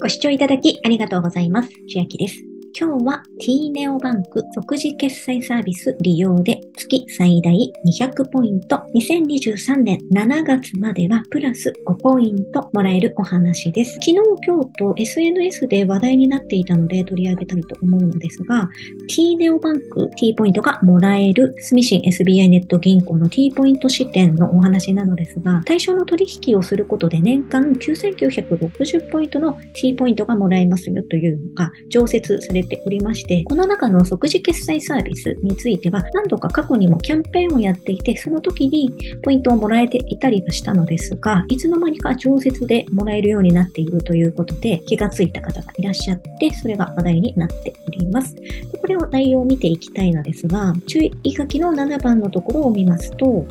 ご視聴いただきありがとうございます。千秋です。今日は T ネオバンク即時決済サービス利用で月最大200ポイント、2023年7月まではプラス5ポイントもらえるお話です。昨日、今日と SNS で話題になっていたので取り上げたいと思うのですが、T ネオバンク T ポイントがもらえる住信 SBI ネット銀行の T ポイント支店のお話なのですが、対象の取引をすることで年間9960ポイントの T ポイントがもらえますよというのが常設されておりまして、この中の即時決済サービスについては何度か過去にもキャンペーンをやっていて、その時にポイントをもらえていたりはしたのですが、いつの間にか常設でもらえるようになっているということで、気がついた方がいらっしゃって、それが話題になっております。これを内容を見ていきたいのですが、注意書きの7番のところを見ますと、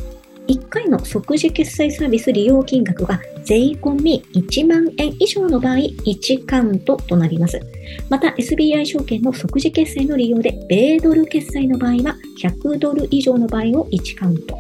1回の即時決済サービス利用金額が税込み1万円以上の場合1カウントとなります。また SBI 証券の即時決済の利用で米ドル決済の場合は100ドル以上の場合を1カウント。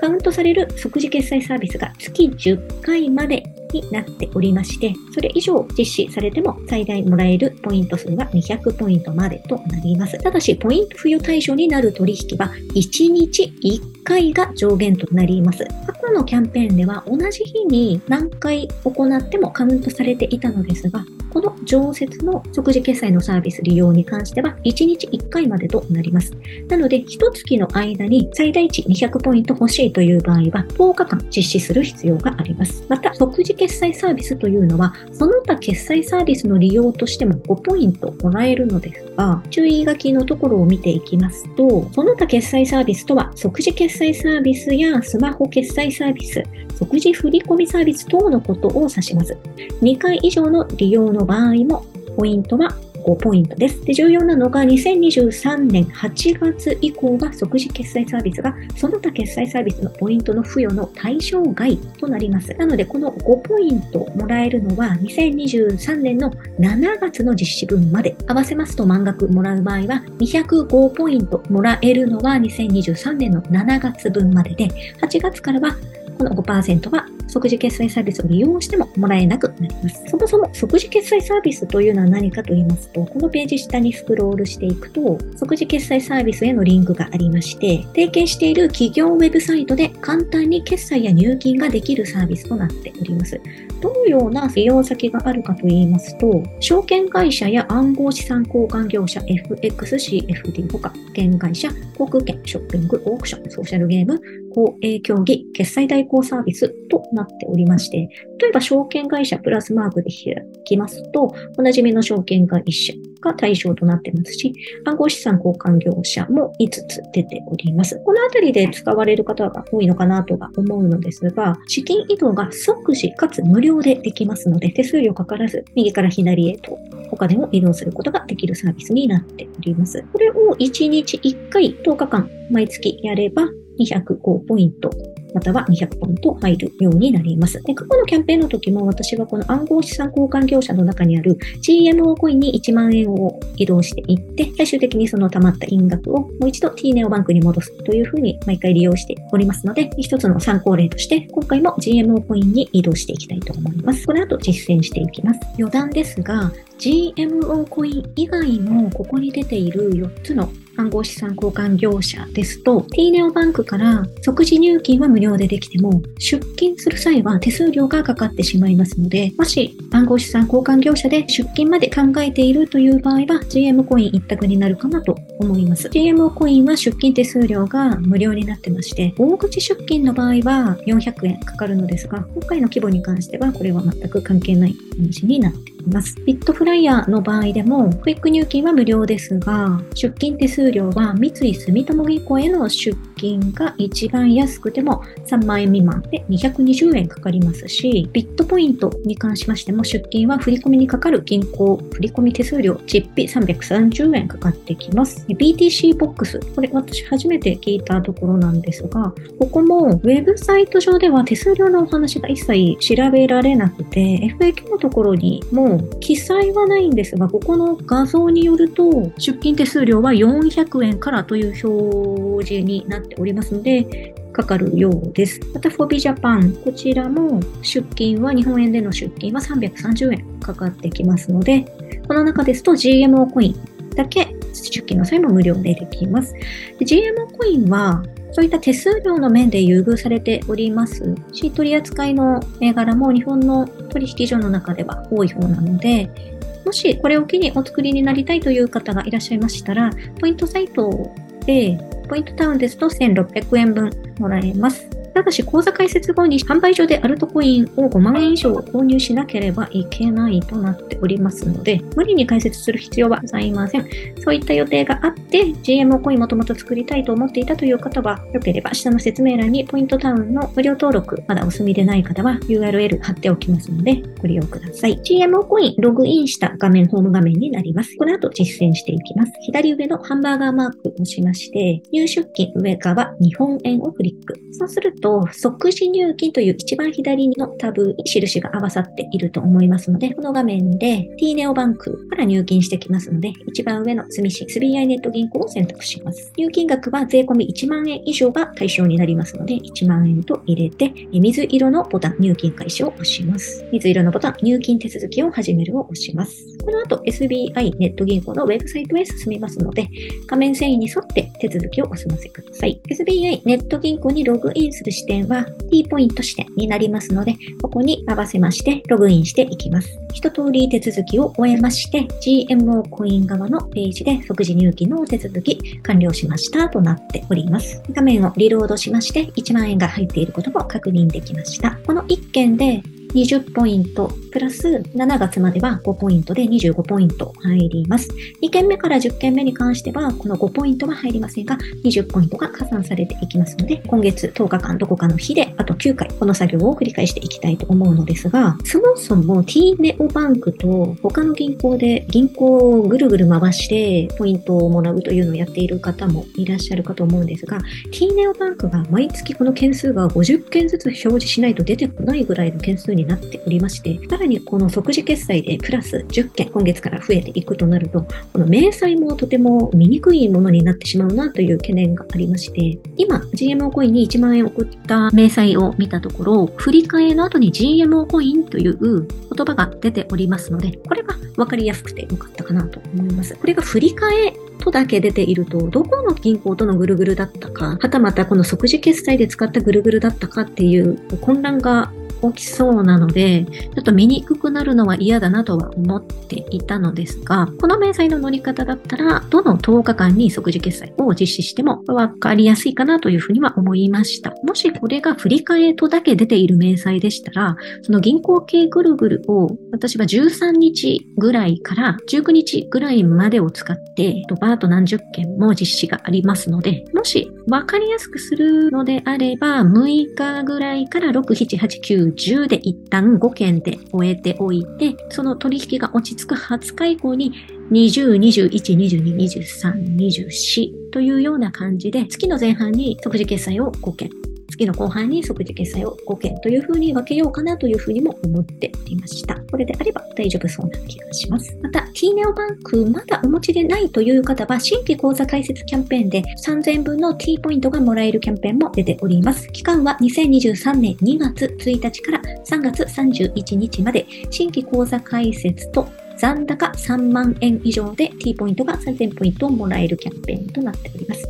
カウントされる即時決済サービスが月10回までになっておりまして、それ以上実施されても最大もらえるポイント数は200ポイントまでとなります。ただし、ポイント付与対象になる取引は1日1回が上限となります。過去のキャンペーンでは同じ日に何回行ってもカウントされていたのですが、この常設の即時決済のサービス利用に関しては1日1回までとなります。なので、1月の間に最大値200ポイント欲しいという場合は10日間実施する必要があります。また、即時決済サービスというのは、その他決済サービスの利用としても5ポイントもらえるのですが、注意書きのところを見ていきますと、その他決済サービスとは、即時決済サービスやスマホ決済サービス、即時振込サービス等のことを指します。2回以上の利用の場合も、ポイントは5ポイントです。で重要なのが2023年8月以降は即時決済サービスがその他決済サービスのポイントの付与の対象外となります。なのでこの5ポイントもらえるのは2023年の7月の実施分まで合わせますと満額もらう場合は205ポイントもらえるのは2023年の7月分までで8月からはこの5%は即時決済サービスを利用してももらえなくなります。そもそも即時決済サービスというのは何かと言いますと、このページ下にスクロールしていくと、即時決済サービスへのリンクがありまして、提携している企業ウェブサイトで簡単に決済や入金ができるサービスとなっております。どのような利用先があるかと言いますと、証券会社や暗号資産交換業者、FX、CFD ほか、保会社、航空券、ショッピング、オークション、ソーシャルゲーム、公営競技、決済代行サービスとなっておりまして、例えば証券会社プラスマークで開きますと、おなじみの証券会社が対象となってますし、暗号資産交換業者も5つ出ております。このあたりで使われる方が多いのかなとは思うのですが、資金移動が即時かつ無料でできますので、手数料かからず、右から左へと他でも移動することができるサービスになっております。これを1日1回10日間毎月やれば205ポイントまたは200ポイント入るようになります。で過去のキャンペーンの時も私はこの暗号資産交換業者の中にある GMO コインに1万円を移動していって、最終的にその貯まった金額をもう一度 T ネオバンクに戻すというふうに毎回利用しておりますので、一つの参考例として、今回も GMO コインに移動していきたいと思います。この後実践していきます。余談ですが、GMO コイン以外もここに出ている4つの暗号資産交換業者ですと、T ネオバンクから即時入金は無料でできても、出金する際は手数料がかかってしまいますので、もし暗号資産交換業者で出金まで考えているという場合は、GM コイン一択になるかなと思います。GM コインは出金手数料が無料になってまして、大口出金の場合は400円かかるのですが、今回の規模に関してはこれは全く関係ない話になっています。ビットフライヤーの場合でも、クイック入金は無料ですが、出金手数料は三井住友銀行への出金が一番安くても3万円未満で220円かかりますし、ビットポイントに関しましても出金は振込にかかる銀行振込手数料、実費330円かかってきます。BTC ボックス、これ私初めて聞いたところなんですが、ここもウェブサイト上では手数料のお話が一切調べられなくて、FAQ のところにもう記載はないんですが、ここの画像によると、出金手数料は400 400円からという表示になっておりますので、かかるようです。また、フォビジャパン、こちらも出金は、日本円での出金は330円かかってきますので、この中ですと GMO コインだけ出金の際も無料でできます。GMO コインはそういった手数料の面で優遇されておりますし、取り扱いの銘柄も日本の取引所の中では多い方なので、もしこれを機にお作りになりたいという方がいらっしゃいましたら、ポイントサイトで、ポイントタウンですと1600円分もらえます。ただし、口座開設後に販売所でアルトコインを5万円以上購入しなければいけないとなっておりますので、無理に開設する必要はございません。そういった予定があって、GMO コインもともと作りたいと思っていたという方は、よければ下の説明欄にポイントタウンの無料登録、まだお済みでない方は URL 貼っておきますので、ご利用ください。GMO コインログインした画面、ホーム画面になります。この後実践していきます。左上のハンバーガーマークを押しまして、入出金上側日本円をクリック。そうすると、と、即時入金という一番左のタブに印が合わさっていると思いますので、この画面で t ネオバンクから入金してきますので、一番上の住信 SBI ネット銀行を選択します。入金額は税込み1万円以上が対象になりますので、1万円と入れて、水色のボタン入金開始を押します。水色のボタン入金手続きを始めるを押します。この後 SBI ネット銀行のウェブサイトへ進みますので、画面遷移に沿って手続きをお済ませください。SBI ネット銀行にログインする視点は T ポイント視点になりますので、ここに合わせましてログインしていきます。一通り手続きを終えまして、GMO コイン側のページで即時入金の手続き完了しましたとなっております。画面をリロードしまして、1万円が入っていることも確認できました。この1件で20ポイント、プラス7月までは5ポイントで25ポイント入ります。2件目から10件目に関しては、この5ポイントは入りませんが、20ポイントが加算されていきますので、今月10日間どこかの日で、あと9回、この作業を繰り返していきたいと思うのですが、そもそも T ネオバンクと他の銀行で銀行をぐるぐる回してポイントをもらうというのをやっている方もいらっしゃるかと思うんですが、T ネオバンクが毎月この件数が50件ずつ表示しないと出てこないぐらいの件数にになっておりまして、さらにこの即時決済でプラス10件今月から増えていくとなると、この明細もとても見にくいものになってしまうなという懸念がありまして、今 GMO コインに1万円送った明細を見たところ、振り替えの後に GMO コインという言葉が出ておりますので、これが分かりやすくてよかったかなと思います。これが振り替えとだけ出ていると、どこの銀行とのぐるぐるだったか、はたまたこの即時決済で使ったぐるぐるだったかっていう混乱が起きそうなので、ちょっと見にくくなるのは嫌だなとは思っていたのですが、この明細の乗り方だったら、どの10日間に即時決済を実施しても分かりやすいかなというふうには思いました。もしこれが振り替えとだけ出ている明細でしたら、その銀行系ぐるぐるを私は13日ぐらいから19日ぐらいまでを使って、バート何十件も実施がありますので、もしわかりやすくするのであれば、6日ぐらいから6、7、8、9、10で一旦5件で終えておいて、その取引が落ち着く20日以降に20、21、22、23、24というような感じで、月の前半に即時決済を5件、月の後半に即時決済を5件というふうに分けようかなというふうにも思っておりました。これであれば大丈夫そうな気がします。また、t ネオバンクまだお持ちでないという方は、新規口座開設キャンペーンで3000分の T ポイントがもらえるキャンペーンも出ております。期間は2023年2月1日から3月31日まで、新規口座開設と残高3万円以上で T ポイントが3000ポイントをもらえるキャンペーンとなっております。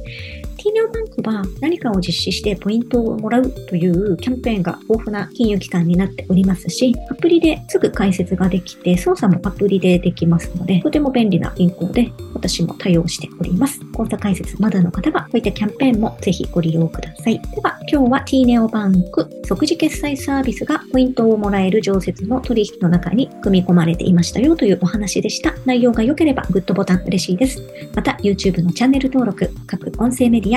T ネオバンクは何かを実施してポイントをもらうというキャンペーンが豊富な金融機関になっておりますし、アプリですぐ解説ができて、操作もアプリでできますので、とても便利な銀行で私も対応しております。口座開設まだの方は、こういったキャンペーンもぜひご利用ください。では、今日は T ネオバンク即時決済サービスがポイントをもらえる常設の取引の中に組み込まれていましたよというお話でした。内容が良ければグッドボタン嬉しいです。また、YouTube のチャンネル登録、各音声メディ